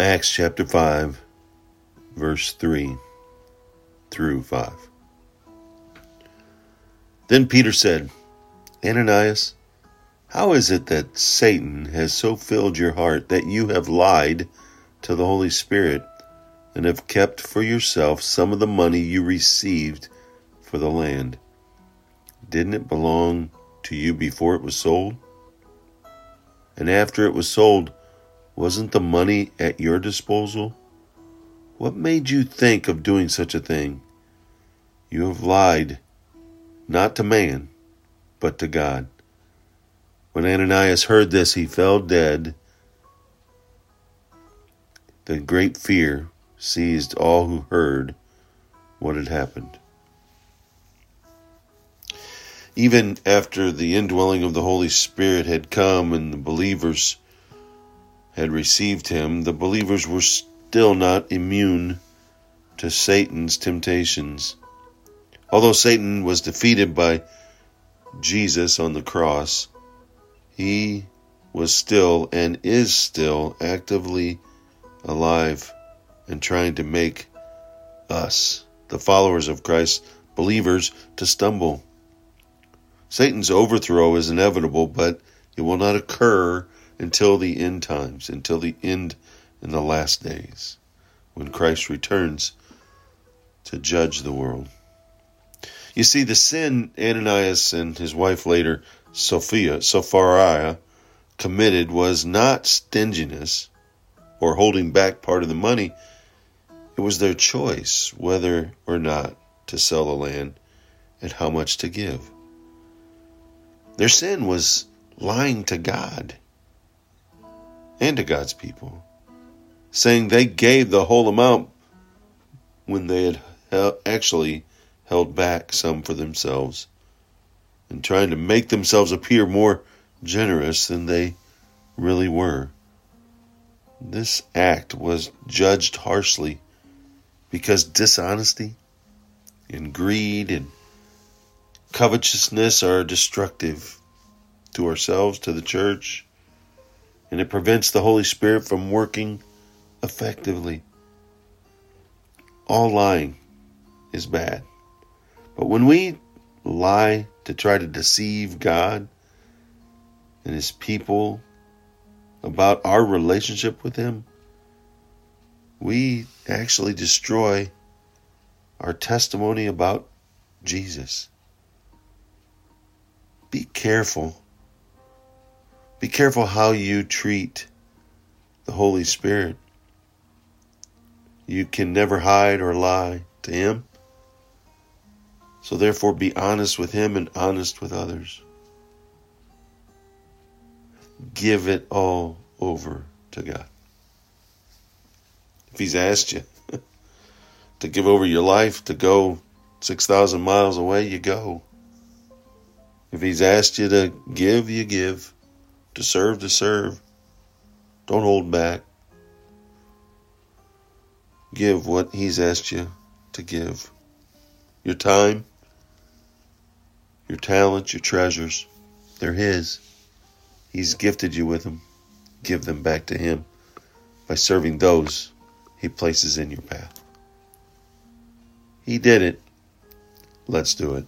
Acts chapter 5, verse 3 through 5. Then Peter said, Ananias, how is it that Satan has so filled your heart that you have lied to the Holy Spirit and have kept for yourself some of the money you received for the land? Didn't it belong to you before it was sold? And after it was sold, wasn't the money at your disposal? What made you think of doing such a thing? You have lied not to man, but to God. When Ananias heard this, he fell dead. The great fear seized all who heard what had happened. Even after the indwelling of the Holy Spirit had come and the believers had received him, the believers were still not immune to Satan's temptations. Although Satan was defeated by Jesus on the cross, he was still and is still actively alive and trying to make us, the followers of Christ, believers, to stumble. Satan's overthrow is inevitable, but it will not occur until the end times, until the end in the last days, when Christ returns to judge the world. You see, the sin Ananias and his wife later, Sophia, Sophia, committed was not stinginess or holding back part of the money. It was their choice whether or not to sell the land and how much to give. Their sin was lying to God and to God's people, saying they gave the whole amount when they had actually held back some for themselves and trying to make themselves appear more generous than they really were. This act was judged harshly because dishonesty and greed and covetousness are destructive to ourselves, to the church, and it prevents the Holy Spirit from working effectively. All lying is bad. But when we lie to try to deceive God and His people about our relationship with Him, we actually destroy our testimony about Jesus. Be careful. Be careful how you treat the Holy Spirit. You can never hide or lie to Him. So therefore, be honest with Him and honest with others. Give it all over to God. If He's asked you to give over your life, to go 6,000 miles away, you go. If He's asked you to give, you give. To serve, to serve. Don't hold back. Give what He's asked you to give. Your time, your talents, your treasures, they're His. He's gifted you with them. Give them back to Him by serving those He places in your path. He did it. Let's do it.